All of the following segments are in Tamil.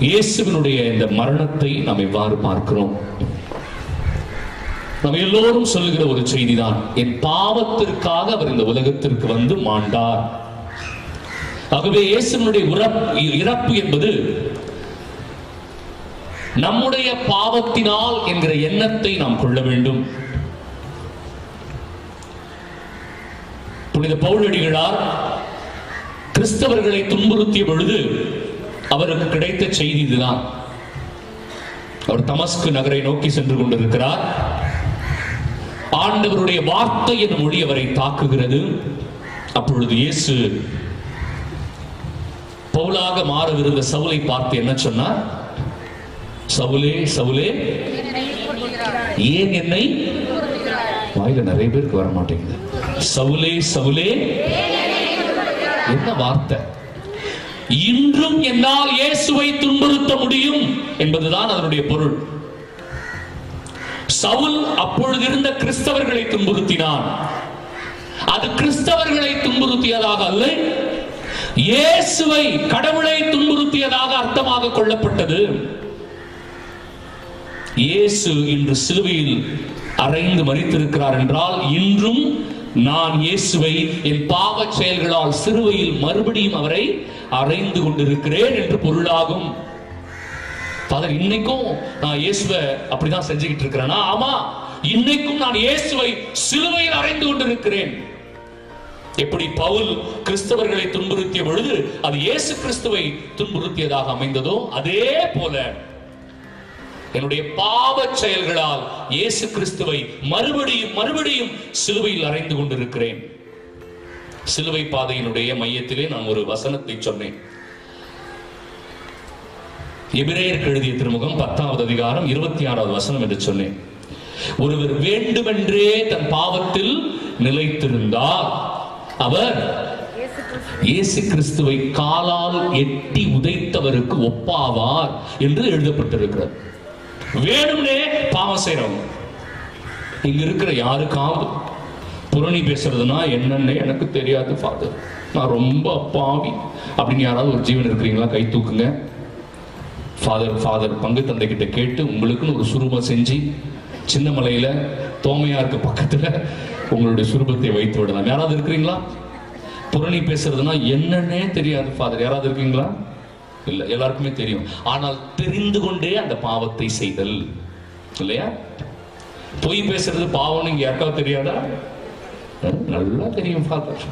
இயேசுவினுடைய இந்த மரணத்தை நாம் எவ்வாறு பார்க்கிறோம்? நம்ம எல்லோரும் சொல்லுகிற ஒரு செய்திதான். என் பாவத்திற்காக அவர் இந்த உலகத்திற்கு வந்து மாண்டார். ஆகவே இயேசுவினுடைய உறப்பு இறப்பு என்பது நம்முடைய பாவத்தினால் என்கிற எண்ணத்தை நாம் கொள்ள வேண்டும். புனித பவுலடிகளார் கிறிஸ்தவர்களை துன்புறுத்திய பொழுது அவருக்கு கிடைத்த செய்தி இதுதான். அவர் தமஸ்கு நகரை நோக்கி சென்று கொண்டிருக்கிறார். ஆண்டவருடைய வார்த்தை என் மொழி அவரை தாக்குகிறது. அப்பொழுது இயேசு பவுலாக மாறவிருந்த சவுலை பார்த்து என்ன சொன்னார்? சவுலே சவுலே ஏன் என்னை வாயில நிறைய பேருக்கு வர மாட்டேங்குது சவுலே சவுலே என்ன வார்த்தை? இன்றும் என்னால் இயேசுவை துன்புறுத்த முடியும் என்பதுதான் அதனுடைய பொருள். சவுல் அப்பொழுது இருந்த கிறிஸ்தவர்களை துன்புறுத்தினான். அது கிறிஸ்தவர்களை துன்புறுத்தியதாக அல்ல இயேசுவை கடவுளை துன்புறுத்தியதாக அர்த்தமாக கொள்ளப்பட்டது. இயேசு இன்று சிலுவையில் அறைந்து மறித்திருக்கிறார் என்றால் இன்றும் நான் இயேசுவை என் பாவச் செயல்களால் சிறுவையில் மறுபடியும் அவரை அறைந்து கொண்டிருக்கிறேன் என்று பொருளாகும். ஃபாதர் இன்னைக்கும் நான் இயேசுவை அப்படிதான் செஞ்சுக்கிட்டு இருக்கிறேனா? ஆமா இன்னைக்கும் நான் இயேசுவை சிலுவையில் அறைந்து கொண்டிருக்கிறேன். எப்படி பவுல் கிறிஸ்தவர்களை துன்புறுத்திய பொழுது அது இயேசு கிறிஸ்துவை துன்புறுத்தியதாக அமைந்ததோ அதே போல என்னுடைய பாவ செயல்களால் இயேசு கிறிஸ்துவை மறுபடியும் மறுபடியும் சிலுவையில் அறைந்து கொண்டிருக்கிறேன். சிலுவை பாதையினுடைய மையத்திலே நான் ஒரு வசனத்தை சொன்னேன். எபிரேயர் எழுதிய திருமுகம் பத்தாவது அதிகாரம் இருபத்தி ஆறாவது வசனம் என்று சொன்னேன். ஒருவர் வேண்டுமென்றே தன் பாவத்தில் நிலைத்திருந்தால் அவர் இயேசு கிறிஸ்துவை காலால் எட்டி உதைத்தவருக்கு ஒப்பாவார் என்று எழுதப்பட்டிருக்கிறது. வேணும்னே பாவம் செய்யறவங்க இங்க இருக்கிற யாருக்காவது புரணி பேசுறதுனா என்னன்னு எனக்கு தெரியாது ஃபாதர் நான் ரொம்ப பாவி. அப்படின்னு யாராவது ஒரு ஜீவன் இருக்கிறீங்களா? கை தூக்குங்க. ஃபாதர் ஃபாதர் பங்கு தந்தை கிட்ட கேட்டு உங்களுக்குன்னு ஒரு சுரூபம் செஞ்சு சின்ன மலையில தோமையாருக்கு பக்கத்துல உங்களுடைய சுரூபத்தை வைத்து விடலாம். யாராவது இருக்கிறீங்களா? புரணி பேசுறதுனா என்னன்னே தெரியாது ஃபாதர் யாராவது இருக்கீங்களா? இல்ல எல்லாருக்குமே தெரியும். ஆனால் தெரிந்து கொண்டே அந்த பாவத்தை செய்தல் இல்லையா? பொய் பேசுறது பாவம்னு இங்க யாருக்காவது தெரியாதா? நல்லா தெரியும் ஃபாதர்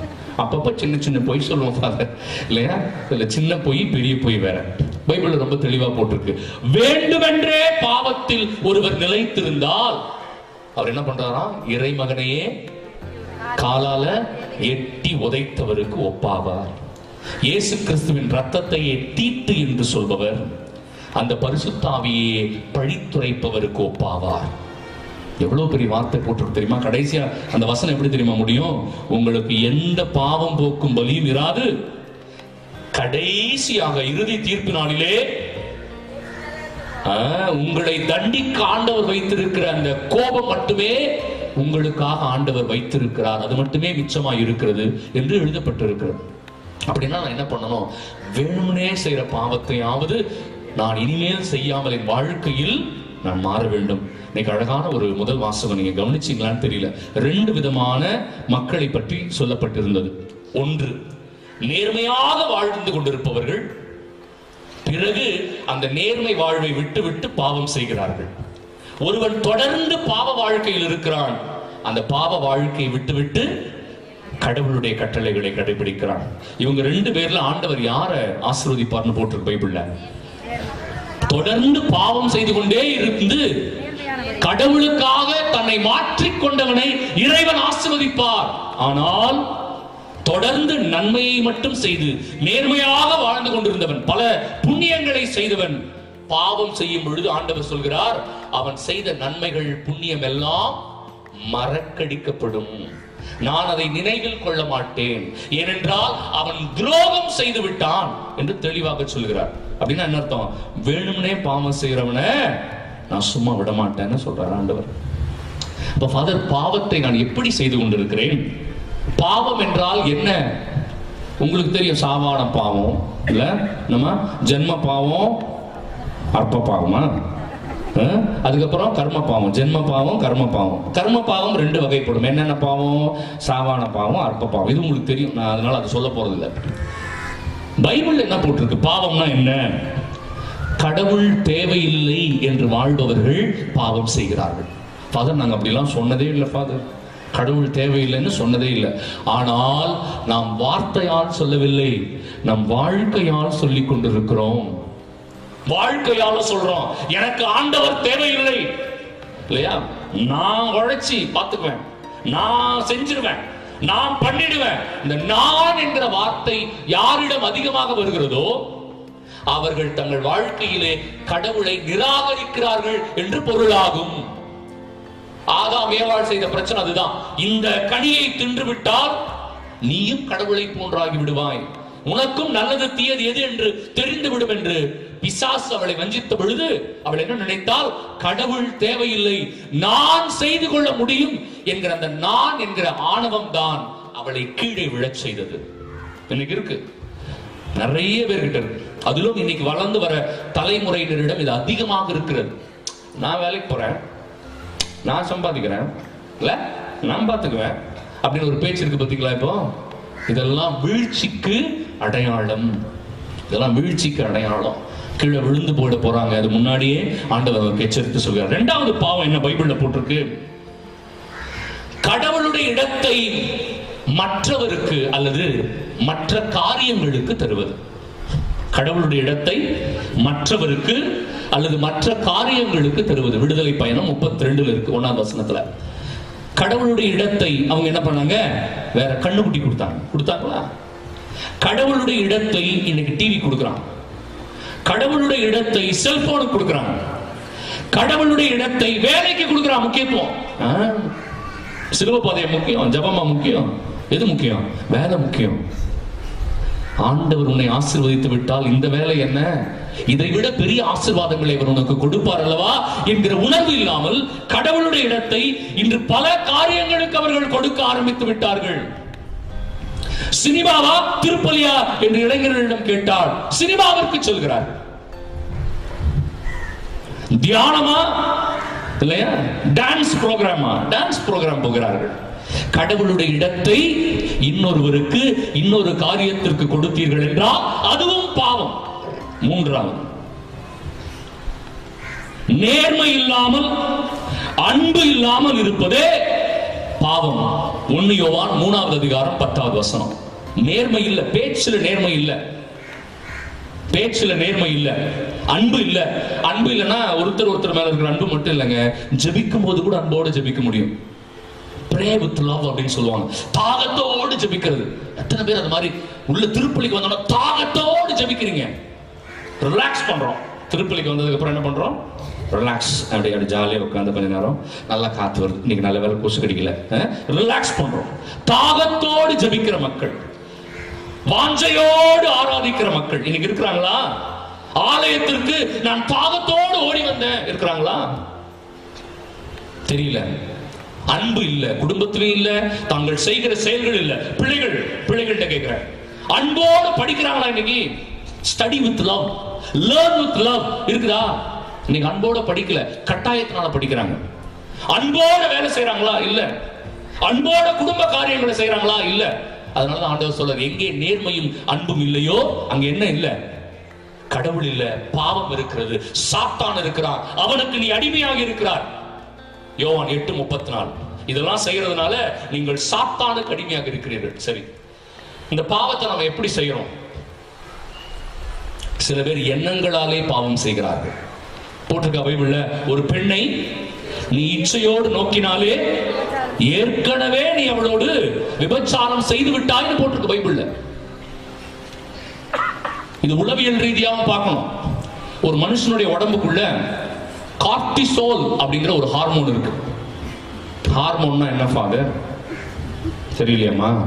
அப்பப்ப சின்ன சின்ன பொய் சொல்லுவோம் ஃபாதர் இல்லையா? இதுல சின்ன பொய் பெரிய பொய் வேற. பைபிள் ரொம்ப தெளிவா போட்டிருக்கு. வேண்டுமென்றே பாவத்தில் ஒருவர் நிலைத்திருந்தால் அவர் என்ன பண்றாராம்? இறைமகனையே காலால எட்டி உதைத்தவருக்கு ஒப்பாவார். இயேசு கிறிஸ்துவின் ரத்தத்தையே தீட்டு என்று சொல்பவர் அந்த பரிசுத்தாவியே பழித்துரைப்பவருக்கு ஒப்பாவார். எவ்வளவு பெரிய வார்த்தை போட்டு தெரியுமா? கடைசியா அந்த வசனம் எப்படி தெரியுமா முடியும்? உங்களுக்கு எந்த பாவம் போக்கும் பலியும் இராது. கடைசியாக இறுதி தீர்ப்பு நாளிலே உங்களை தண்டிக்க ஆண்டவர் வைத்திருக்கிற அந்த கோபம் மட்டுமே உங்களுக்காக ஆண்டவர் வைத்திருக்கிறார். அது மட்டுமே மிச்சமா இருக்கிறது என்று எழுதப்பட்டிருக்கிறது. அப்படின்னா நான் என்ன பண்ணணும்? வேணும்னே செய்கிற பாவத்தையாவது நான் இனிமேல் செய்யாமல் என் வாழ்க்கையில் நான் மாற வேண்டும். இன்னைக்கு அழகான ஒரு முதல் வாசகம் நீங்க கவனிச்சீங்களான்னு தெரியல. ரெண்டு விதமான மக்களை பற்றி சொல்லப்பட்டிருந்தது. ஒன்று நேர்மையாக வாழ்ந்து கொண்டிருப்பவர்கள் பிறகு அந்த நேர்மை வாழ்வை விட்டு விட்டு பாவம் செய்கிறார்கள். ஒருவன் தொடர்ந்து பாவ வாழ்க்கையில் இருக்கிறான். அந்த பாவ வாழ்க்கையை விட்டுவிட்டு கடவுளுடைய கட்டளைகளை கடைபிடிக்கிறான். இவங்க ரெண்டு பேர்ல ஆண்டவர் யார ஆசிர்வதிப்பார்னு போட்டிருக்கு பைபிள்ல? தொடர்ந்து பாவம் செய்து கொண்டே இருந்து கடவுளுக்காக தன்னை மாற்றிக் கொண்டவனை இறைவன் ஆசிர்வதிப்பார். ஆனால் தொடர்ந்து நன்மையை மட்டும் செய்து நேர்மையாக வாழ்ந்து கொண்டிருந்தவன் பல புண்ணியங்களை செய்தவன் பாவம் செய்யும் பொழுது ஆண்டவர் சொல்கிறார் அவன் செய்த நன்மைகள் புண்ணியம் எல்லாம் மறக்கடிக்கப்படும். நான் அதை நினைவில் கொள்ள மாட்டேன். ஏனென்றால் அவன் துரோகம் செய்து விட்டான் என்று தெளிவாக சொல்கிறார் அப்படின்னு என்ன அர்த்தம்? வேணும்னே பாவம் செய்யறவனை நான் சும்மா விட மாட்டேன்னு சொல்றார் ஆண்டவர். இப்ப ஃபாதர் பாவத்தை நான் எப்படி செய்து கொண்டிருக்கிறேன்? பாவம் என்றால் என்ன? உங்களுக்கு தெரியும் சாவான பாவம் இல்ல? நம்ம ஜென்ம பாவம் அற்ப பாவமா? அதுக்கப்புறம் கர்ம பாவம் ஜென்ம பாவம் கர்ம பாவம் கர்ம பாவம் ரெண்டு வகைப்படும். என்னென்ன பாவம்? சாவான பாவம் அற்ப பாவம். இது உங்களுக்கு தெரியும். நான் அதனால அது சொல்ல போறது இல்லை பைபிள் என்ன போட்டிருக்கு? பாவம்னா என்ன? கடவுள் தேவையில்லை என்று வாழ்பவர்கள் பாவம் செய்கிறார்கள். ஃபாதர் நாங்கள் அப்படிலாம் சொன்னதே இல்லை ஃபாதர் கடவுள் தேவையில்லைன்னு சொன்னதே இல்லை. ஆனால் நாம் வார்த்தையால் சொல்லவில்லை. நம் வாழ்க்கையால் சொல்லிக் கொண்டிருக்கிறோம். வாழ்க்கையால சொல்றோம். எனக்கு ஆண்டவர் தேவையில்லை. இல்லையா? நான் உழைச்சி பார்த்துக்குவேன். நான் செஞ்சிருவேன். நான் பண்ணிடுவேன். இந்த நான் என்கிற வார்த்தை யாரிடம் அதிகமாக வருகிறதோ அவர்கள் தங்கள் வாழ்க்கையிலே கடவுளை நிராகரிக்கிறார்கள் என்று பொருளாகும். ஆதாம் ஏவாள் செய்த பிரச்சனை அதுதான். இந்த கனியை தின்று விட்டால் நீயும் கடவுளை போன்றாகி விடுவாய். உனக்கும் நல்லது தீயது எது என்று தெரிந்துவிடும் என்று பிசாசு அவளை வஞ்சித்த பொழுது அவள் என்ன நினைத்தால் கடவுள் தேவையில்லை நான் செய்து கொள்ள முடியும் என்கிற அந்த நான் என்கிற ஆணவம் தான் அவளை கீழே விழச் செய்தது. இன்னைக்கு இருக்கு. நிறைய பேர்கிட்ட இருக்கு. அதிலும் இன்னைக்கு வளர்ந்து வர தலைமுறையினரிடம் இது அதிகமாக இருக்கிறது. நான் வேலைக்கு போறேன். நான் சம்பாதிக்கிறேன். இல்ல நான் பார்த்துக்குவேன் அப்படின்னு ஒரு பேச்சு இருக்கு பாத்தீங்களா இப்போ? இதெல்லாம் வீழ்ச்சிக்கு அடையாளம். இதெல்லாம் வீழ்ச்சிக்கு அடையாளம். கீழே விழுந்து போயிட போறாங்க. அது முன்னாடியே ஆண்டவர் எச்சரித்து சொல்கிறார். ரெண்டாவது பாவம் என்ன? பைபிள்ல போட்டிருக்கு. கடவுளுடைய இடத்தை மற்றவருக்கு அல்லது மற்ற காரியங்களுக்கு தருவது. கடவுளுடைய இடத்தை மற்றவருக்கு அல்லது மற்ற காரியங்களுக்கு தருவது. விடுதலை பயணம் முப்பத்தி ரெண்டுல இருக்கு ஒன்னாம் வசனத்துல. கடவுளுடைய இடத்தை அவங்க என்ன பண்ணாங்க? வேற கண்ணுக்குட்டி கொடுத்தாங்க. கொடுத்தாங்களா? கடவுளுடைய இடத்தை இன்னைக்கு டிவி கொடுக்குறான். கடவுளுடைய இடத்தை செல்போனுக்கு கொடுக்குறாங்க கடவுளுடைய இடத்தை வேலைக்கு கொடுக்குறான் முக்கியத்துவம். ஆ? முக்கியம் ஜபமா முக்கியம்? எது முக்கியம்? வேலை முக்கியம். ஆண்டவர் உன்னை ஆசிர்வதித்து விட்டால் இந்த வேலை என்ன? இதை விட பெரிய ஆசீர்வாதங்களை அவர் உனக்கு கொடுப்பார் அல்லவா என்கிற உணர்வு இல்லாமல் கடவுளுடைய இடத்தை இன்று பல காரியங்களுக்கு அவர்கள் கொடுக்க ஆரம்பித்து விட்டார்கள். சினிமாவா? திருப்பலியா? என்று இளைஞர்களிடம் கேட்டால் சினிமாவிற்கு சொல்கிறார். தியானமா? இல்லையா? டான்ஸ் ப்ரோக்ராமா டான்ஸ் ப்ரோக்ராம் போகிறார்கள். கடவுளுடைய இடத்தை இன்னொருவருக்கு இன்னொரு காரியத்திற்கு கொடுத்தீர்கள் என்றால் அதுவும் பாவம். மூன்றாவது. நேர்மை இல்லாமல் அன்பு இல்லாமல் இருப்பதே பாவம். ஒன்னு யோவான் மூணாவது அதிகாரம் பத்தாவது வசனம். நேர்மை இல்ல பேச்சுல நேர்மை இல்ல பேச்சுல நேர்மை இல்ல அன்பு இல்ல. அன்பு இல்லைன்னா ஒருத்தர் ஒருத்தர் மேல இருக்கிற அன்பு மட்டும் இல்லைங்க. ஜபிக்கும் போது கூட அன்போட ஜெபிக்க முடியும். ப்ரே வித் லவ் அப்படின்னு சொல்லுவாங்க. தாகத்தோடு ஜெபிக்கிறது. எத்தனை பேர் அது மாதிரி உள்ள திருப்பலிக்கு வந்தோம்னா தாகத்தோடு ஜெபிக்கிறீங்க. ரிலாக்ஸ் பண்றோம். திருப்பலிக்கு வந்ததுக்கு அப்புறம் என்ன பண்றோம்? ரிலாக்ஸ் அப்படி அப்படி ஜாலியாக உட்காந்து கொஞ்ச நேரம் நல்லா காத்து வருது. இன்னைக்கு நல்ல வேலை கொசு கடிக்கல. ரிலாக்ஸ் பண்றோம். தாகத்தோடு ஜெபிக்கிற மக்கள். வாஞ்சையோடு ஆராதிக்கிற மக்கள். இன்னைக்கு இருக்கிறாங்களா? ஆலயத்திற்கு நான் பாகத்தோடு ஓடி வந்தேன். இருக்கிறாங்களா? தெரியல. அன்பு இல்ல குடும்பத்திலும் இல்ல தாங்கள் செய்கிற செயல்கள் இல்ல. பிள்ளைகள் பிள்ளைகள்கிட்ட கேட்கிறேன். அன்போடு படிக்கிறாங்களா இன்னைக்கு? Study with love learn with love இருக்குதா? இன்னைக்கு அன்போட படிக்கல கட்டாயத்தினால படிக்கிறாங்க. அன்போட வேலை செய்யறாங்களா இல்ல. அன்போட குடும்ப காரியங்களை செய்யறாங்களா இல்ல. அதனால தான் ஆண்டவர் சொல்றார் எங்கே நேர்மையும் அன்பும் இல்லையோ அங்க என்ன இல்ல? கடவுள் இல்ல பாவம் இருக்கிறது. சாத்தான் இருக்கிறான். அவனுக்கு நீ அடிமையாக இருக்கிறார் யோவான் எட்டு முப்பத்தி நாலு இதெல்லாம் செய்யறதுனால நீங்கள் சாத்தானுக்கு அடிமையாக இருக்கிறீர்கள். சரி. இந்த பாவத்தை நம்ம எப்படி செய்யறோம்? சில பேர் எண்ணங்களாலே பாவம் செய்கிறார்கள். போட்டிருக்க பைபிள்ல ஒரு பெண்ணை நீ இச்சையோடு நோக்கினாலே ஏற்கனவே நீ அவளோடு விபச்சாரம் செய்து விட்டாய்னு போட்டிருக்கு பைபிள்ல. இது உளவியல் ரீதியாக பார்க்கணும். ஒரு மனுஷனுடைய உடம்புக்குள்ள கார்டிசோல் அப்படிங்கிற ஒரு ஹார்மோன் இருக்கு. ஹார்மோன்னா என்ன ஃபாதர்? தெரியலையம்மா.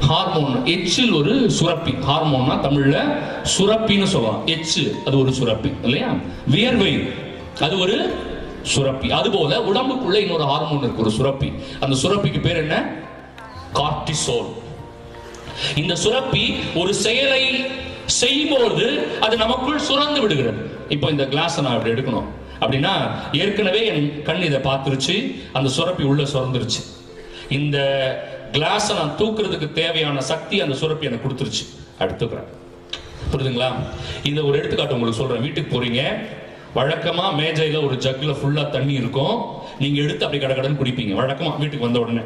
ஹார்மோன் எச்சில் ஒரு சுரப்பி. ஹார்மோன்னா தமிழ்ல சுரப்பின்னு சொல்லலாம் எச்சு அது ஒரு சுரப்பி இல்லையா? வியர்வை. அது ஒரு சுரப்பி. அதுபோல உடம்புக்குள்ள இன்னொரு ஹார்மோன் இருக்கு ஒரு சுரப்பி. அந்த சுரப்பிக்கு பேர் என்ன? கார்டிசோல் இந்த சுரப்பி ஒரு செயலை செய்யும்போது அது நமக்குள் சுரந்து விடுகிறது. இப்போ இந்த கிளாஸ் நான் அப்படி எடுக்கணும். அப்படின்னா ஏற்கனவே என் கண் இதை பார்த்துருச்சு அந்த சுரப்பி உள்ள சுரந்துருச்சு. இந்த கிளாஸை நான் தூக்குறதுக்கு தேவையான சக்தி அந்த சுரப்பி எனக்கு கொடுத்துருச்சு. அடுத்துக்கிறேன் புரியுதுங்களா? இந்த ஒரு எடுத்துக்காட்டு உங்களுக்கு சொல்றேன். வீட்டுக்கு போறீங்க. வழக்கமா மேஜையில ஒரு ஜக்ல ஃபுல்லா தண்ணி இருக்கும். நீங்க எடுத்து அப்படி கடகடன்னு குடிப்பீங்க. வழக்கமா வீட்டுக்கு வந்த உடனே.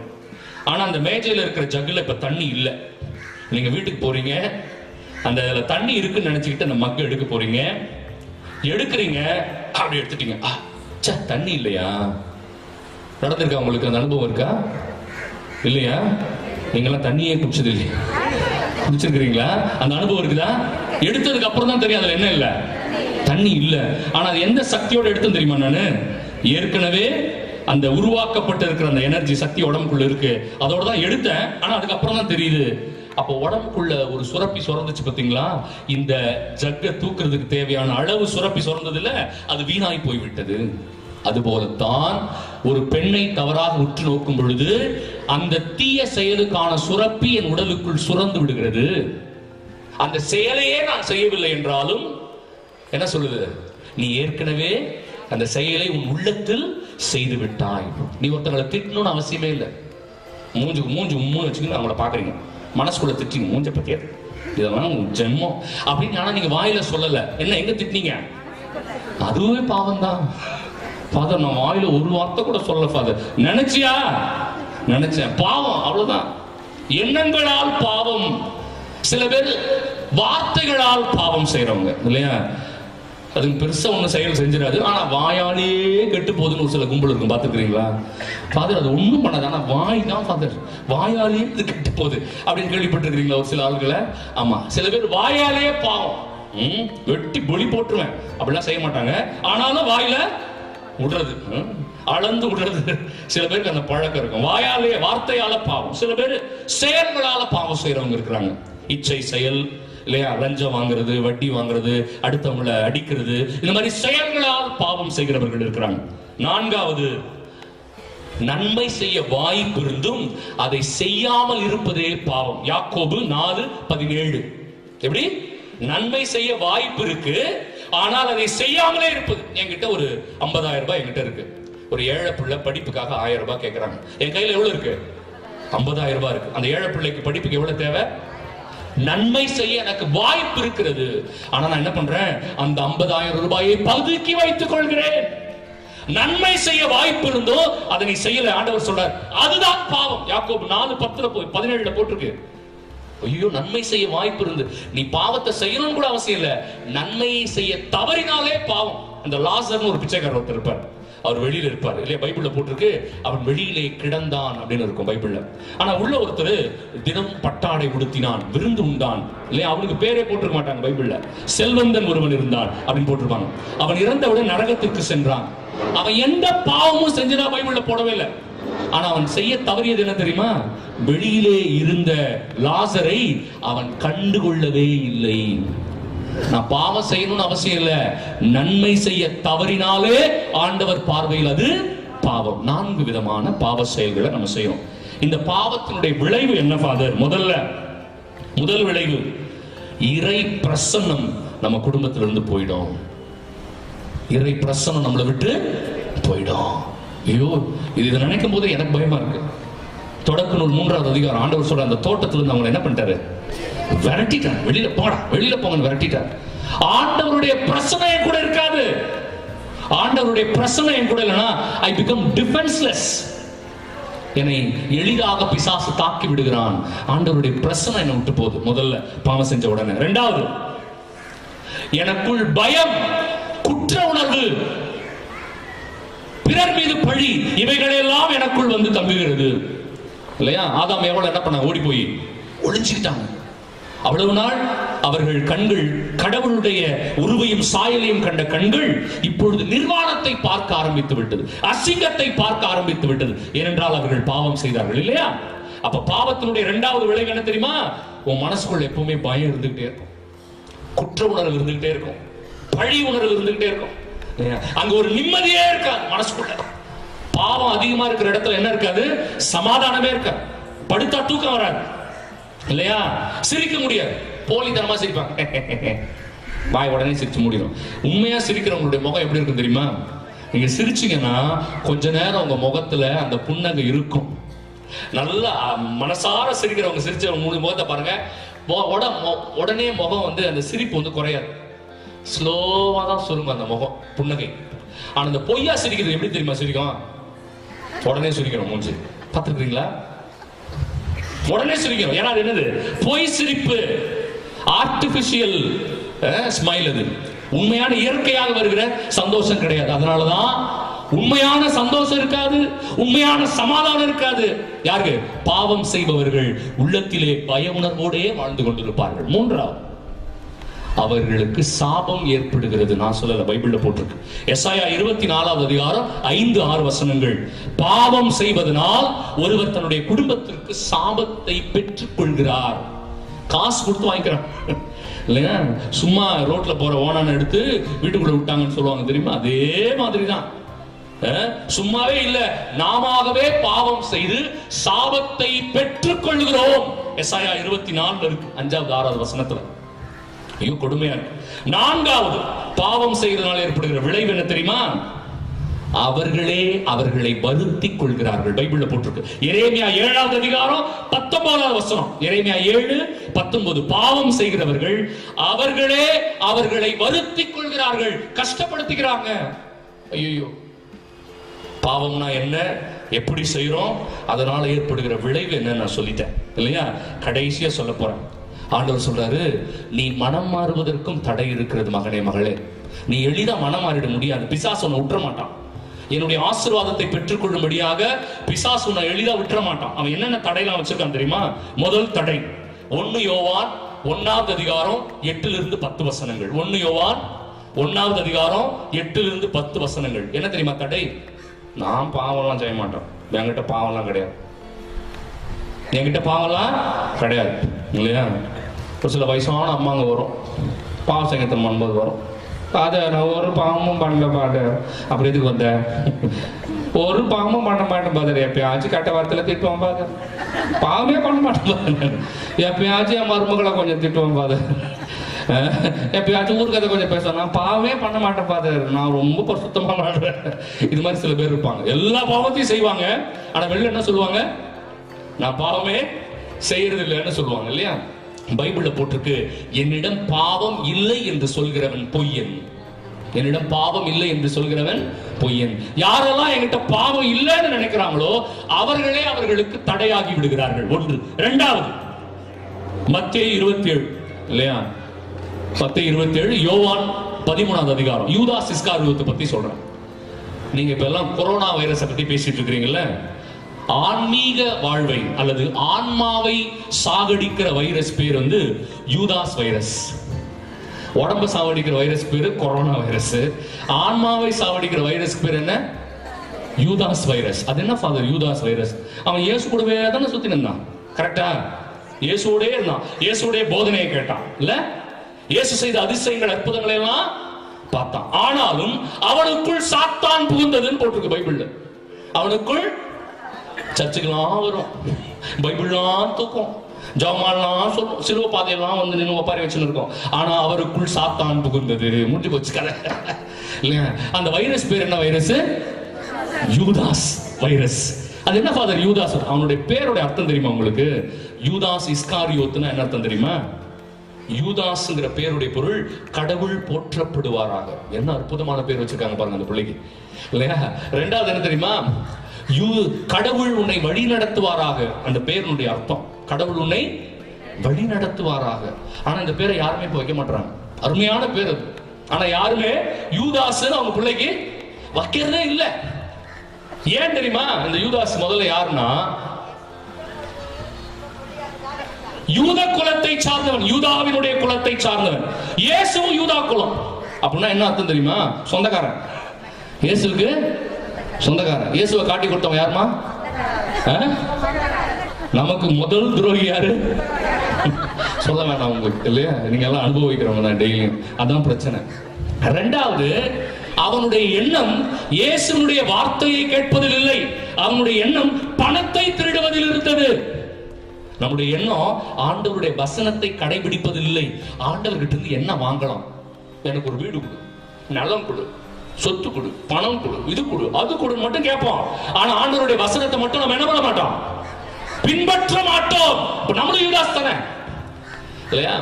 ஆனா அந்த மேஜையில இருக்கிற ஜக்ல இப்ப தண்ணி இல்ல. நீங்க வீட்டுக்கு போறீங்க. அந்த இதுல தண்ணி இருக்குன்னு நினைச்சுக்கிட்டு அந்த மக்கு எடுக்க போறீங்க. எடுக்கிறீங்க. அப்படி எடுத்துட்டீங்க. ஆ, ச்சே தண்ணி இல்லையா? நடந்திருக்கா உங்களுக்கு? அந்த அனுபவம் இருக்கா? இல்லையா? நீங்களாம் தண்ணியே குடிச்சது இல்லையா? குடிச்சிருக்கிறீங்களா? அந்த அனுபவம் இருக்குதா? எடுத்ததுக்கு அப்புறம் தான் தெரியும். அதுல என்ன இல்லை? தண்ணி இல்லை. ஆனா அது எந்த சக்தியோட எடுத்தேன் தெரியுமா நானு? ஏற்கனவே அந்த உருவாக்கப்பட்டு இருக்கிற அந்த எனர்ஜி சக்தி உடம்புக்குள்ள இருக்கு. அதோட தான் எடுத்தேன். ஆனா அதுக்கப்புறம் தான் தெரியுது. அப்போ உடம்புக்குள்ள ஒரு சுரப்பி சுரந்துச்சு பார்த்தீங்களா இந்த ஜக்கை தூக்குறதுக்கு தேவையான அளவு சுரப்பி சுரந்தது அது வீணாய் போய்விட்டது. அதுபோலத்தான் ஒரு பெண்ணை தவறாக உற்று நோக்கும் பொழுது அந்த தீய செயலுக்கான சுரப்பி என் உடலுக்குள் சுரந்து விடுகிறது. அந்த செயலையே நான் செய்யவில்லை என்றாலும் என்ன சொல்லுது? நீ ஏற்கனவே அந்த செயலை உன் உள்ளத்தில் செய்து விட்டாய். நீ ஒருத்தங்களை திட்டணும்னு அவசியமே இல்லை. மூஞ்சு மூஞ்சு மூணு வச்சுக்கின்னு அவங்கள பாக்குறீங்க மனசுக்குள்ள திட்டிங்க மூஞ்ச பத்தியாது இதெல்லாம் உன் ஜென்மம். அப்படின்னு ஆனா நீங்க வாயில சொல்லல. என்ன எங்க திட்டினீங்க? அதுவே பாவம் தான் ஃபாதர் நான் வாயில ஒரு வார்த்தை கூட சொல்ல ஃபாதர் நினைச்சியா? நினைச்சேன். பாவம் அவ்வளவுதான். எண்ணங்களால் பாவம். சில பேர் வார்த்தைகளால் பாவம் செய்யறவங்க இல்லையா? அதுக்கு பெருசா ஒண்ணும் செயல் செஞ்சிடாது. ஆனா வாயாலேயே கெட்டு போகுதுன்னு ஒரு சில கும்பல் இருக்கும். பாத்துக்கிறீங்களா ஃபாதர் அது ஒண்ணும் பண்ணாது. ஆனா வாய் தான் ஃபாதர் வாயாலேயே இது கெட்டு போகுது அப்படின்னு கேள்விப்பட்டிருக்கிறீங்களா ஒரு சில ஆளுகளை? ஆமா. சில பேர் வாயாலேயே பாவம். ம், வெட்டி பொலி போட்டுருவேன். அப்படிலாம் செய்ய மாட்டாங்க. ஆனாலும் வாயில விடுறது. ம், அளந்து விடுறது. சில பேருக்கு அந்த பழக்கம் இருக்கும். வாயாலே வார்த்தையால பாவம். சில பேர் செயல்களால பாவம் செய்யறவங்க இருக்கிறாங்க. இச்சை செயல் இல்லையா? லஞ்சம் வாங்குறது வட்டி வாங்குறது அடுத்தவங்களை அடிக்கிறது இந்த மாதிரி செயல்களால் பாவம் செய்கிறவர்கள் இருக்கிறாங்க. நான்காவது நன்மை செய்ய வாய்ப்பு இருந்தும் அதை செய்யாமல் இருப்பதே பாவம். யாக்கோபு நாலு பதினேழு. எப்படி? நன்மை செய்ய வாய்ப்பு இருக்கு ஆனால் அதை செய்யாமலே இருப்பது. என்கிட்ட ஒரு 50000 ரூபாய் என்கிட்ட இருக்கு. ஒரு ஏழை பிள்ளை படிப்புக்காக ஆயிரம் ரூபாய் கேட்கறாங்க என் கையில எவ்வளவு இருக்கு? 50000 ரூபாய் இருக்கு. அந்த ஏழை பிள்ளைக்கு படிப்புக்கு எவ்வளவு தேவை? நன்மை செய்ய எனக்கு வாய்ப்பு இருக்கிறது. ஆனா நான் என்ன பண்றேன்? அந்த 50000 ரூபாயை பதுக்கி வைத்துக் கொள்கிறேன். நன்மை செய்ய வாய்ப்பு இருந்தோ அதை நீ செய்யல. ஆண்டவர் சொல்றார் அதுதான் பாவம். யாக்கோபு நாலு பத்துல போய் பதினேழுல போட்டிருக்கு. ஐயோ நன்மை செய்ய வாய்ப்பு இருந்து. நீ பாவத்தை செய்யணும்னு கூட அவசியம் இல்ல. நன்மையை செய்ய தவறினாலே பாவம். அந்த லாசர்னு ஒரு பிச்சைக்காரர் ஒருத்தர் இருப்பார். அவர் வெளியில இருப்பார். இல்லையா? பைபிள்ல போட்டிருக்கு அவன் வெளியிலே கிடந்தான் அப்படின்னு இருக்கும் பைபிள்ல. ஆனா உள்ள ஒருத்தர் தினம் பட்டாடை உடுத்தினான் விருந்து உண்டான். இல்லையா? அவனுக்கு பேரே போட்டிருக்க மாட்டாங்க பைபிள்ல. செல்வந்தன் ஒருவன் இருந்தான் அப்படின்னு போட்டிருப்பாங்க. அவன் இறந்தவுடன் நரகத்திற்கு சென்றான். அவன் எந்த பாவமும் செஞ்சதா பைபிள்ல போடவே இல்லை. ஆனா அவன் செய்ய தவறியது என்ன தெரியுமா? வெளியிலே இருந்த லாசரை அவன் கண்டுகொள்ளவே இல்லை. நான் பாவம் செய்யணும்னு அவசியம் இல்ல. நன்மை செய்ய தவறினாலே ஆண்டவர் பார்வையில் அது பாவம். நான்கு விதமான பாவ செயல்களை நம்ம செய்யறோம். இந்த பாவத்தினுடைய விளைவு என்ன ஃபாதர் முதல்ல முதல் விளைவு இறை பிரசன்னம் நம்ம குடும்பத்திலிருந்து போயிடும். இறை பிரசனம் நம்மளை விட்டு போயிடும். ஐயோ இது இதை நினைக்கும் போது எனக்கு பயமா இருக்கு. தொடக்க நூல் மூன்றாவது அதிகாரம் ஆண்டவர் சொல்ற அந்த தோட்டத்திலிருந்து அவங்க என்ன பண்ணிட்டாரு? விரட்டிட்டார். வெளியில போடா வெளியில போங்கன்னு விரட்டிட்டார். ஆண்டவருடைய பிரசனை என் கூட இருக்காது. ஆண்டவருடைய பிரசனை என் கூட இல்லைன்னா ஐ பிகம் டிஃபென்ஸ்லெஸ் என்னை எளிதாக பிசாசு தாக்கி விடுகிறான். ஆண்டவருடைய பிரசனை என்னை விட்டு போகுது. முதல்ல பாவம் செஞ்ச உடனே. ரெண்டாவது எனக்குள் பயம் குற்ற உணர்வு பிறர் மீது பழி இவைகளெல்லாம் எனக்குள் வந்து தம்புகிறது இல்லையா? ஆதாம் எவ்வளவு என்ன பண்ண ஓடி போய் ஒளிஞ்சுக்கிட்டாங்க. அவ்வளவு நாள் அவர்கள் கண்கள் கடவுளுடைய உருவையும் சாயலையும் கண்ட கண்கள் இப்பொழுது நிர்வாணத்தை பார்க்க ஆரம்பித்து விட்டது. அசிங்கத்தை பார்க்க ஆரம்பித்து விட்டது. ஏனென்றால் அவர்கள் பாவம் செய்தார்கள் இல்லையா? அப்ப பாவத்தினுடைய இரண்டாவது விளைவு என்ன தெரியுமா? உன் மனசுக்குள்ள எப்பவுமே பயம் இருந்துகிட்டே இருக்கும். குற்ற உணர்வு இருந்துகிட்டே இருக்கும். பழி உணர்வு இருந்துகிட்டே இருக்கும். அங்க ஒரு நிம்மதியே இருக்காது மனசுக்குள்ள. பாவம் அதிகமா இருக்கிற இடத்துல என்ன இருக்காது? சமாதானமே இருக்காது. படுத்தா தூக்கம் வராது. இல்லையா? சிரிக்க முடியாது. போலித்தனமா சிரிப்பாங்க. வாய் உடனே சிரிச்சு முடியும் உண்மையா சிரிக்கிறவங்களுடைய முகம் எப்படி இருக்கும் தெரியுமா? நீங்க சிரிச்சீங்கன்னா கொஞ்ச நேரம் உங்க முகத்துல அந்த புண்ணங்க இருக்கும். நல்லா மனசார சிரிக்கிறவங்க சிரிச்ச மூணு முகத்தை பாருங்க. உடனே முகம் வந்து அந்த சிரிப்பு வந்து குறையாது. ஸ்லோவா தான் சுருங்கும் அந்த முகம் புன்னகை. ஆனா இந்த பொய்யா சிரிக்கிறது எப்படி தெரியுமா சிரிக்கும்? உடனே சிரிக்கிறோம் மூஞ்சி. பார்த்துருக்கீங்களா உடனே சிரிக்கிறோம். ஏன்னா அது என்னது? பொய் சிரிப்பு. ஆர்டிபிஷியல் ஸ்மைல் அது. உண்மையான இயற்கையாக வருகிற சந்தோஷம் கிடையாது. அதனாலதான் உண்மையான சந்தோஷம் இருக்காது உண்மையான சமாதானம் இருக்காது. யாருக்கு? பாவம் செய்பவர்கள் உள்ளத்திலே பய உணர்வோடே வாழ்ந்து கொண்டிருப்பார்கள். மூன்றாவது அவர்களுக்கு சாபம் ஏற்படுகிறது. நான் சொல்லல பைபிள்ல போட்டிருக்கு. எஸ்ஐயா இருபத்தி நாலாவது அதிகாரம் ஐந்து ஆறு வசனங்கள். பாவம் செய்வதனால் ஒருவர் தன்னுடைய குடும்பத்திற்கு சாபத்தை பெற்றுக் கொள்கிறார் காசு கொடுத்து வாங்கிக்கிறான். இல்லையா? சும்மா ரோட்ல போற ஓனான எடுத்து வீட்டுக்குள்ள விட்டாங்கன்னு சொல்லுவாங்க தெரியுமா? அதே மாதிரி தான் சும்மாவே இல்ல. நாமாகவே பாவம் செய்து சாபத்தை பெற்றுக் கொள்கிறோம் எஸ்ஐயா இருபத்தி நாலுல இருக்கு. அஞ்சாவது ஆறாவது வசனத்துல. ஐயோ கொடுமையா இருக்கு. நான்காவது பாவம் செய்வதனால் ஏற்படுகிற விளைவு என்ன தெரியுமா? அவர்களே அவர்களை வருத்திக் கொள்கிறார்கள். பைபிள்ல போட்டிருக்கு. எரேமியா ஏழாவது அதிகாரம் பத்தொன்பதாவது வசனம். எரேமியா ஏழு பத்தொன்பது. பாவம் செய்கிறவர்கள் அவர்களே அவர்களை வருத்திக் கொள்கிறார்கள். கஷ்டப்படுத்துகிறாங்க. ஐயோ பாவம்னா என்ன? எப்படி செய்யறோம் அதனால ஏற்படுகிற விளைவு என்ன நான் சொல்லிட்டேன். இல்லையா? கடைசியா சொல்ல போறேன். ஆண்டவர் சொல்றாரு நீ மனம் மாறுவதற்கும் தடை இருக்கிறது மகனே மகளே. நீ எளிதா மனம் மாறிட முடியாது. பிசாஸ் உன்னை விட்டுற மாட்டான். என்னுடைய ஆசீர்வாதத்தை பெற்றுக்கொள்ளும்படியாக பிசாஸ் உன்னை எளிதா விட்டுற மாட்டான். அவன் என்னென்ன தடைலாம் வச்சிருக்கான் தெரியுமா? முதல் தடை. ஒன்னு யோவான் ஒன்னாவது அதிகாரம் எட்டுல இருந்து பத்து வசனங்கள். ஒன்னு யோவான் ஒன்னாவது அதிகாரம் எட்டுல இருந்து பத்து வசனங்கள். என்ன தெரியுமா தடை? நான் பாவம்லாம் செய்ய மாட்டோம். என்கிட்ட பாவம்லாம் கிடையாது. என்கிட்ட பாவம்லாம் கிடையாது இல்லையா? ஒரு சில வயசான அம்மாங்க வரும். பாவம் சங்கத்தம் பண்ணும்போது வரும். அதை நான் ஒரு பாவமும் பண்ண மாட்டேன். அப்படி எதுக்கு வந்தேன் ஒரு பாவமும் பண்ண மாட்டேன் பாதர் எப்பயாச்சும் கட்ட வார்த்தையில திட்டுவான் பாதர் பாவமே பண்ண மாட்டேன் எப்பயாச்சும் என் மருமகளை கொஞ்சம் திட்டுவான் பாதர் எப்பயாச்சும் ஊர் கதை கொஞ்சம் பேசுவேன். நான் பாவமே பண்ண மாட்டேன் பாதர் நான் ரொம்ப பரிசுத்தமா மாட்டேன் இது மாதிரி சில பேர் இருப்பாங்க. எல்லா பாவத்தையும் செய்வாங்க. ஆனால் வெளில என்ன சொல்லுவாங்க? நான் பாவமே செய்யறது இல்லைன்னு சொல்லுவாங்க இல்லையா? பைபிள்ல போட்டிருக்கு என்னிடம் பாவம் இல்லை என்று சொல்கிறவன் பொய்யன். என்னிடம் பாவம் இல்லை என்று சொல்கிறவன் பொய்யன். யாரெல்லாம் என்கிட்ட பாவம் இல்லைன்னு நினைக்கிறாங்களோ அவர்களே அவர்களுக்கு தடையாகி விடுகிறார்கள். ஒன்று. இரண்டாவது மத்திய இருபத்தி ஏழு இல்லையா? மத்திய இருபத்தி ஏழு யோவான் பதிமூணாவது அதிகாரம். யூதா இஸ்காரியோத்தை பத்தி சொல்றேன். நீங்க இப்ப எல்லாம் கொரோனா வைரஸை பத்தி பேசிட்டு இருக்கிறீங்கல்ல? ஆன்மீக வாழ்வை அல்லது ஆன்மாவை சாகடிக்கிற வைரஸ் பேர் வந்து யூதாஸ் வைரஸ். உடம்ப சாவடிக்கிற வைரஸ் பேரு கொரோனா வைரஸ். ஆன்மாவை சாவடிக்கிற வைரஸ் பேர் என்ன? யூதாஸ் வைரஸ். அது என்ன ஃபாதர் யூதாஸ் வைரஸ். அவன் இயேசு கூடவே தானே சுத்தி நின்றான் கரெக்டா இயேசுவோடே இருந்தான். இயேசுடைய போதனையை கேட்டான். இல்ல? இயேசு செய்த அதிசயங்கள் அற்புதங்களை எல்லாம் பார்த்தான். ஆனாலும் அவனுக்குள் சாத்தான் புகுந்ததுன்னு போட்டிருக்கு பைபிள்ல. அவனுக்குள் சர்ச்சுக்கெல்லாம் வரும். பைபிள்லாம் தூக்கும். ஜவமாலாம் சொல்லும் சிலுவ பாதையெல்லாம் வந்து நின்று ஒப்பாரி வச்சுன்னு இருக்கோம். ஆனா அவருக்குள் சாத்தான் புகுந்தது. முடிஞ்சு போச்சு கதை. இல்லையா? அந்த வைரஸ் பேர் என்ன வைரஸ்? யூதாஸ் வைரஸ். அது என்ன ஃபாதர் யூதாஸ். அவனுடைய பேருடைய அர்த்தம் தெரியுமா உங்களுக்கு? யூதாஸ் இஸ்காரியோத்துனா என்ன அர்த்தம் தெரியுமா? யூதாஸ்ங்கிற பேருடைய பொருள் கடவுள் போற்றப்படுவாராக. என்ன அற்புதமான பேர் வச்சிருக்காங்க பாருங்க அந்த பிள்ளைக்கு. இல்லையா? ரெண்டாவது என்ன தெரியுமா? யூ கடவுள் உன்னை வழி நடத்துவாராக அந்த பேருனுடைய அர்த்தம். கடவுள் உன்னை வழி நடத்துவாராக ஆனா இந்த பேரை யாருமே இப்ப வைக்க மாட்டாங்க அருமையான பேர் அது. ஆனா யாருமே யூதாஸ் அவங்க பிள்ளைக்கு வைக்கிறதே இல்லை. ஏன் தெரியுமா? இந்த யூதாஸ் முதல்ல யாருன்னா யூத குலத்தை சார்ந்தவன். யூதாவினுடைய குலத்தை சார்ந்தவன். இயேசுவும் யூதா குலம். அப்படின்னா என்ன அர்த்தம் தெரியுமா? சொந்தக்காரன். இயேசுக்கு சொந்தக்காரன் இயேசுவை காட்டி கொடுத்தவன் யாருமா? நமக்கு முதல் துரோகி யாரு? சொல்ல வேண்டாம் உங்களுக்கு இல்லையா? நீங்க எல்லாம் அனுபவிக்கிறவங்க தான் டெய்லியும். அதான் பிரச்சனை. ரெண்டாவது அவனுடைய எண்ணம் இயேசுனுடைய வார்த்தையை கேட்பதில் இல்லை. அவனுடைய எண்ணம் பணத்தை திருடுவதில் இருந்தது. நம்முடைய எண்ணம் ஆண்டவருடைய வசனத்தை கடைபிடிப்பதில் இல்லை. ஆண்டவர்கிட்ட இருந்து என்ன வாங்கலாம். எனக்கு ஒரு வீடு கொடு. நிலம் கொடு. சொத்து கொடு பணம் கொடு இது கொடு அது கொடு மட்டும் கேட்போம். ஆனா ஆண்டவருடைய வசனத்தை மட்டும் நம்ம என்ன பண்ண மாட்டோம்? பின்பற்ற மாட்டோம். நம்மளும் யூதாஸ் தானே? இல்லையா?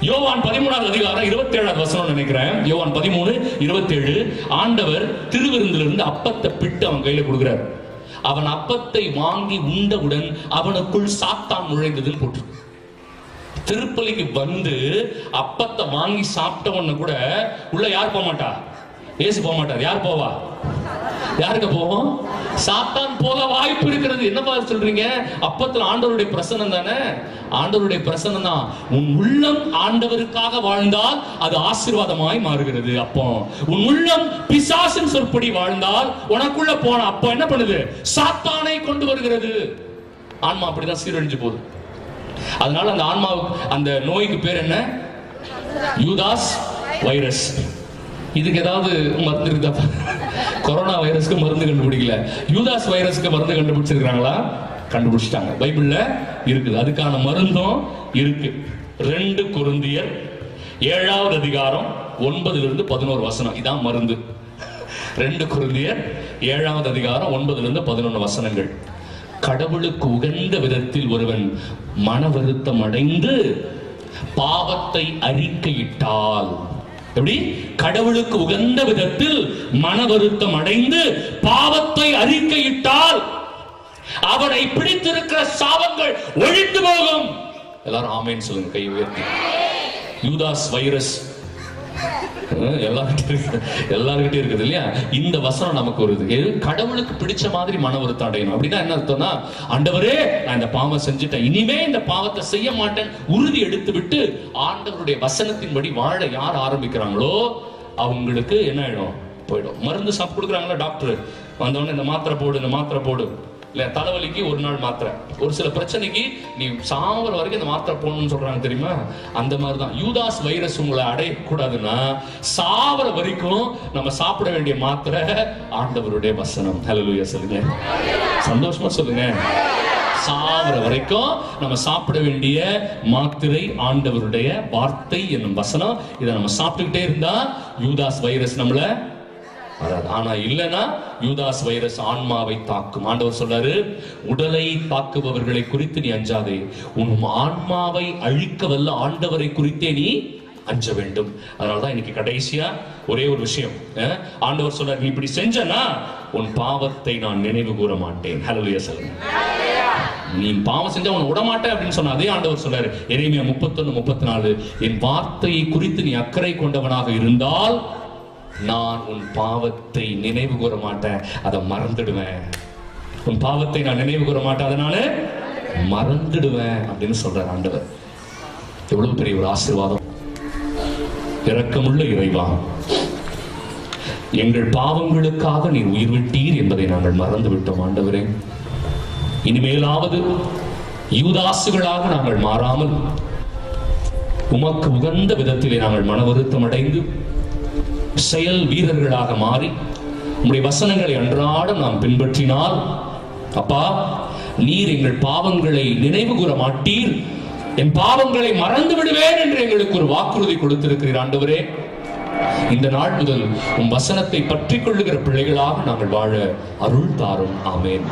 யோவான் பதிமூணாவது அதிகாரம் இருபத்தி ஏழாவது வசனம் நினைக்கிறேன். யோவான் பதிமூணு இருபத்தேழு. ஆண்டவர் திருவிருந்திலிருந்து அப்பத்தை பிட்டு அவன் கையில கொடுக்கிறார். அவன் அப்பத்தை வாங்கி உண்டவுடன் அவனுக்குள் சாத்தான் நுழைந்ததுன்னு போட்டு திருப்பலிக்கு வந்து அப்பத்தை வாங்கி சாப்பிட்டவன கூட உள்ள யார் போக மாட்டா? ஏசு போக மாட்டார். யார் போவா? யாருக்கு போவோம்? சாத்தான் போக வாய்ப்பு இருக்கிறது. என்னப்பா சொல்றீங்க? அப்பத்துல ஆண்டவருடைய பிரசனம் தானே? ஆண்டவருடைய பிரசனம் தான். உன் உள்ளம் ஆண்டவருக்காக வாழ்ந்தால் அது ஆசீர்வாதமாய் மாறுகிறது. அப்போ உன் உள்ளம் பிசாசின் சொற்படி வாழ்ந்தால் உனக்குள்ள போன அப்போ என்ன பண்ணுது? சாத்தானை கொண்டு வருகிறது. ஆன்மா அப்படிதான் சீரழிஞ்சு போகுது. அதனால அந்த ஆன்மாவுக்கு அந்த நோய்க்கு பேர் என்ன? யூதாஸ் வைரஸ். இதுக்கு ஏதாவது மருந்து இருக்குதா கொரோனா வைரஸ்க்கு மருந்து கண்டுபிடிக்கல. யூதாஸ் வைரஸ்க்கு மருந்து கண்டுபிடிச்சிருக்காங்களா கண்டுபிடிச்சிட்டாங்க. பைபிள்ல இருக்குது. அதுக்கான மருந்தும் இருக்கு. ரெண்டு குருந்தியர் ஏழாவது அதிகாரம் ஒன்பதுல இருந்து பதினோரு வசனம். இதான் மருந்து. ரெண்டு குருந்தியர் ஏழாவது அதிகாரம் ஒன்பதுல இருந்து பதினொன்று வசனங்கள். கடவுளுக்கு உகந்த விதத்தில் ஒருவன் மன வருத்தம் அடைந்து பாவத்தை அறிக்கையிட்டால் எப்படி கடவுளுக்கு உகந்த விதத்தில் மன வருத்தம் அடைந்து பாவத்தை அறிக்கையிட்டால் அவனை பிடித்திருக்கிற சாபங்கள் ஒழிந்து போகும். எல்லாரும் ஆமேன்னு சொல்லுங்க கை உயர்த்தி. யூதாஸ் வைரஸ் அஹ் இருக்கு. எல்லார்கிட்டயும் இருக்குது இல்லையா? இந்த வசனம் நமக்கு வருது எது? கடவுளுக்கு பிடிச்ச மாதிரி மன வருத்தம் அடையணும். அப்படின்னா என்ன அர்த்தம்னா ஆண்டவரே நான் இந்த பாவம் செஞ்சுட்டேன். இனிமே இந்த பாவத்தை செய்ய மாட்டேன். உறுதி எடுத்து விட்டு ஆண்டவருடைய வசனத்தின்படி வாழ யார் ஆரம்பிக்கிறாங்களோ அவங்களுக்கு என்ன ஆயிடும்? போயிடும். மருந்து சாப்பிட்டு கொடுக்குறாங்களா டாக்டர்? வந்தவொடனே இந்த மாத்திரை போடு இந்த மாத்திரை போடு. இல்ல தலைவலிக்கு ஒரு நாள் மாத்திரை. ஒரு சில பிரச்சனைக்கு நீ சாவர வரைக்கும் இந்த மாத்திரை போடணும்னு சொல்றாங்க தெரியுமா? அந்த மாதிரி தான் யூதாஸ் வைரஸ் உங்களை அடையக்கூடாதுன்னா சாவர வரைக்கும் நம்ம சாப்பிட வேண்டிய மாத்திரை ஆண்டவருடைய வசனம். ஹalleluya சொல்லுங்க. சந்தோஷமா சொல்லுங்க. சாவர வரைக்கும் நம்ம சாப்பிட வேண்டிய மாத்திரை ஆண்டவருடைய வார்த்தை என்னும் வசனம். இதை நம்ம சாப்பிட்டுக்கிட்டே இருந்தா யூதாஸ் வைரஸ் நம்மளை ஆனா இல்லனா யூதாஸ் வைரஸ் ஆன்மாவை தாக்கும். ஆண்டவர் சொல்றாரு உடலை தாக்குபவர்களை குறித்து நீ அஞ்சாதே. உன் ஆன்மாவை அழிக்க வல்ல ஆண்டவரை குறித்தே நீ அஞ்ச வேண்டும். அதனாலதான் இன்னைக்கு கடைசியா ஒரே ஒரு விஷயம் ஆண்டவர் சொல்றாரு நீ இப்படி செஞ்சனா உன் பாவத்தை நான் நினைவு கூற மாட்டேன். ஹalleluya சொல்லுங்க. நீ பாவம் செஞ்சா உன்னை விட மாட்டேன் அப்படின்னு சொன்ன அதே ஆண்டவர் சொல்றாரு. எரேமியா முப்பத்தொன்னு முப்பத்தி நாலு என் வார்த்தையை குறித்து நீ அக்கறை கொண்டவனாக இருந்தால் நான் உன் பாவத்தை நினைவு கூற மாட்டேன். அதை மறந்துடுவேன். உன் பாவத்தை நான் நினைவு கூற மாட்டேன். அதனால மறந்துடுவேன் அப்படின்னு சொல்றார் ஆண்டவர். எவ்வளவு பெரிய ஒரு ஆசீர்வாதம். இரக்கமுள்ள இறைவா எங்கள் பாவங்களுக்காக நீர் உயிர் விட்டீர் என்பதை நாங்கள் மறந்து விட்டோம் ஆண்டவரே. இனிமேலாவது யூதாசுகளாக நாங்கள் மாறாமல் உமக்கு உகந்த விதத்திலே நாங்கள் மன வருத்தம் அடைந்து செயல் வீரர்களாக மாறி உங்களுடைய வசனங்களை அன்றாடம் நாம் பின்பற்றினால் அப்பா நீர் எங்கள் பாவங்களை நினைவு கூற மாட்டீர். என் பாவங்களை மறந்து விடுவேன் என்று எங்களுக்கு ஒரு வாக்குறுதி கொடுத்திருக்கிறீர் ஆண்டவரே. இந்த நாள் முதல் உன் வசனத்தை பற்றிக் கொள்ளுகிற பிள்ளைகளாக நாங்கள் வாழ அருள் தாரும். ஆமேன்.